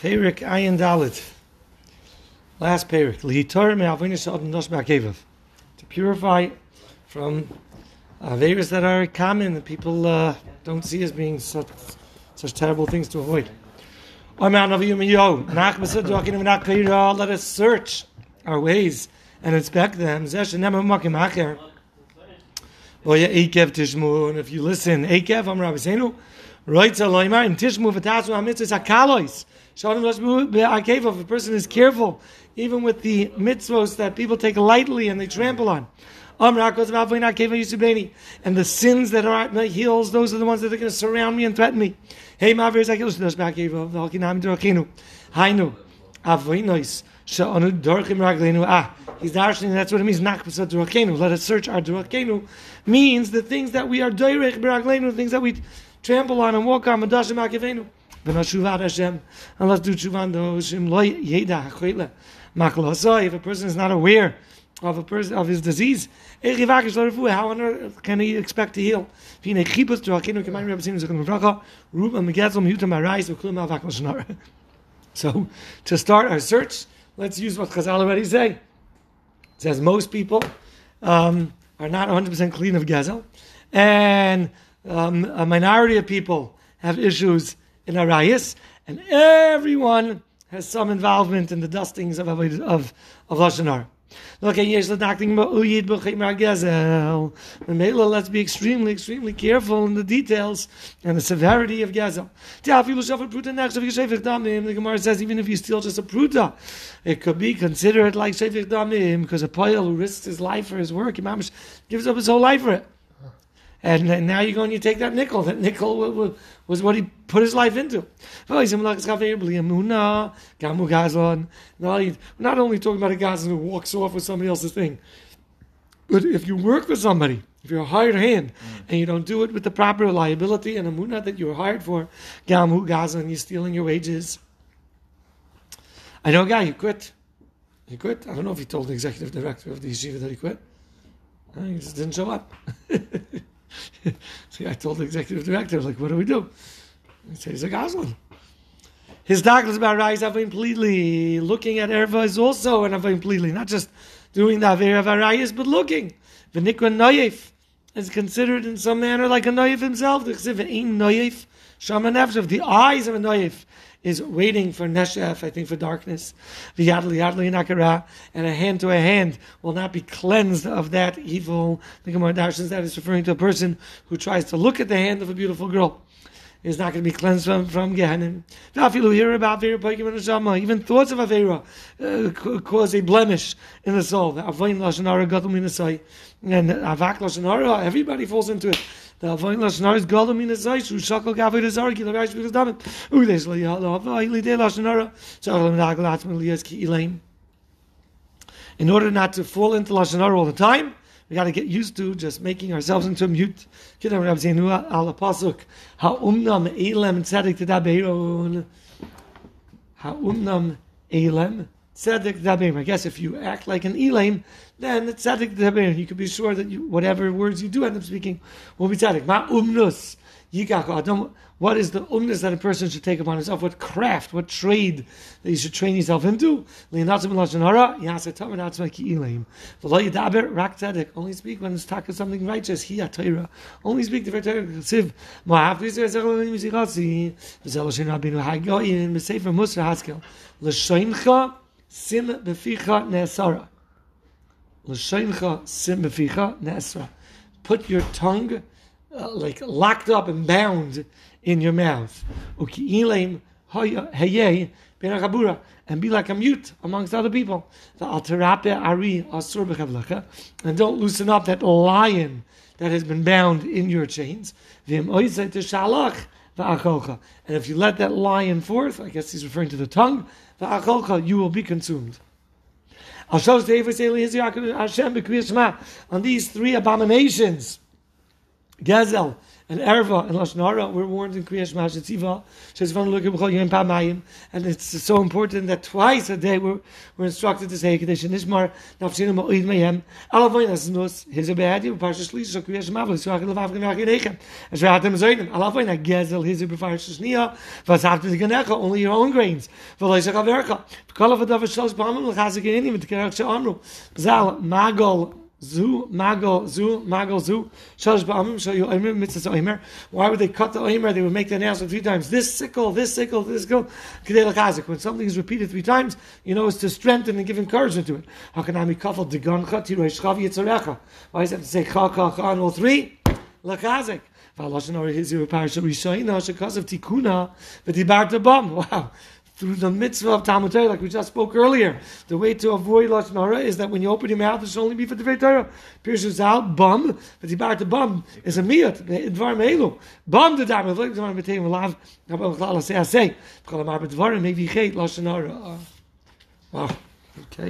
Perik Ayin Dalit. Last Perik. Lihitor me'avonis adam nos me'akevav. To purify from Averas that are common that people uh, don't see as being such, such terrible things to avoid. Let us search our ways and inspect them. And if you listen, Ekev, To a person is careful, even with the mitzvos that people take lightly and they trample on. And the sins that are at my heels, those are the ones that are going to surround me and threaten me. Hey, Hainu, Avoinois, Sha'anu Dorchim Raglenu. Ah, he's darshaning, that's what it means, Nachbasa Durakenu. Let us search our Durakenu. Means the things that we are Doirech the things that we trample on and walk on, Madashim Akivenu. V'noshuvat Hashem, and do tshuvan loy yeda. Maklosoi, if a person is not aware of a person of his disease, how on earth can he expect to heal? So, to start our search, let's use what Chazal already say. It says most people um, are not 100% clean of Gezel, and um, a minority of people have issues in Arayas, and everyone has some involvement in the dustings of, of, of, Lashon let's be extremely, extremely careful in the details and the severity of Gezel. The Gemara says even if you steal just a pruta, it could be considered like Shevich Damim because a poil who risks his life for his work, gives up his whole life for it. And, and now you go and you take that nickel. That nickel was, was what he put his life into. We're not only talking about a gazan who walks off with somebody else's thing, but if you work for somebody, if you're a hired hand mm. and you don't do it with the proper reliability and amuna that you were hired for, gamu gazan, you're stealing your wages. I know a guy who quit. He quit. I don't know if he told the executive director of the yeshiva that he quit. He just didn't show up. See, I told the executive director, I was like, what do we do? He said, he's a Goslin. His doctors about rise have been completely looking at Erva is also an Avim completely, not just doing the Aver of Arayas, but looking. V'nikra Noyef is considered in some manner like a Noyef himself. The Chesiv ain't Noyef. Shaman the eyes of a Noyef is waiting for neshef, I think for darkness. V'yadli yadli nakara, and a hand to a hand will not be cleansed of that evil. The Gemara Darshans that is referring to a person who tries to look at the hand of a beautiful girl. Is not going to be cleansed from, from Gehenim. Even thoughts of Avera uh, cause a blemish in the soul. And Avak Lashonara, everybody falls into it. The avoin lashnar is gadol min azayis who shakal gavod azar ki levayish because damen udes lo yalo avoy li de lashnara so lo nagel atmen ki. In order not to fall into lashnar all the time, we got to get used to just making ourselves into a mute. Kidam Rabbi Zenu al pasuk ha umnam elem tzedek ha umnam elem tzedek tedabeirun. I guess if you act like an elaim, then it's tzaddik deber. You can be sure that you, whatever words you do end up speaking will be tzaddik. Ma umnus yikach What is the umnus that a person should take upon himself? What craft, what trade that you should train yourself into? Only speak when it's talking something righteous. He Only speak the Torah. Siv. L'shoincha sim beficha ne'asara. L'shaincha sim nesra. Put your tongue uh, like locked up and bound in your mouth. Uki'ileim hayeh ben and be like a mute amongst other people. The alterape ari asur and don't loosen up that lion that has been bound in your chains. And if you let that lion forth, I guess he's referring to the tongue, you will be consumed. On these three abominations, Gezel and erva and lashon hara. We're warned in Kriyash Mashatziva. Says look at Yom Pamayim, and it's so important that twice a day we're, we're instructed to say Kaddish and Ishmar Nafshinim Ma'id Mayhem. Alavoin Nus. His a bad you. Parsha Shlish so Kriyash Mavli. Love Avgan Vachinechem. As Rahatim Zaydim. Alavoin a Gezel His a Befarsh Shnia. Was after the Ganecha only your own grains. V'loisach Avercha. Kol of Adav Shalosh B'amim L'chazik Yinim V'Tkerach She'amru. Zal Magol Zu, Magol, Zu, Magol, Zu, Shalosh Ba'amim, Shal Yoimer, Mitzvah. Why would they cut the Oimer? They would make the announcement three times. This sickle, this sickle, this sickle. Kedei Lachazik. When something is repeated three times, you know it's to strengthen and give encouragement to it. Hakanami Kafel, Degancha, Tiroi Shchav Yitzarecha. Why does it have to say Cha, Cha, Cha on all three? Bam. Wow through the mitzvah of Talmud Torah, like we just spoke earlier. The way to avoid Lashon Hara is that when you open your mouth, it should only be for the Torah. Pirshu out bum, but the to bum is a miyat, dvar meilu. Bum the dam, like the one lav, about chlala say, I say, call him arbet dvarim, maybe chait Lashon Hara. Wow, okay.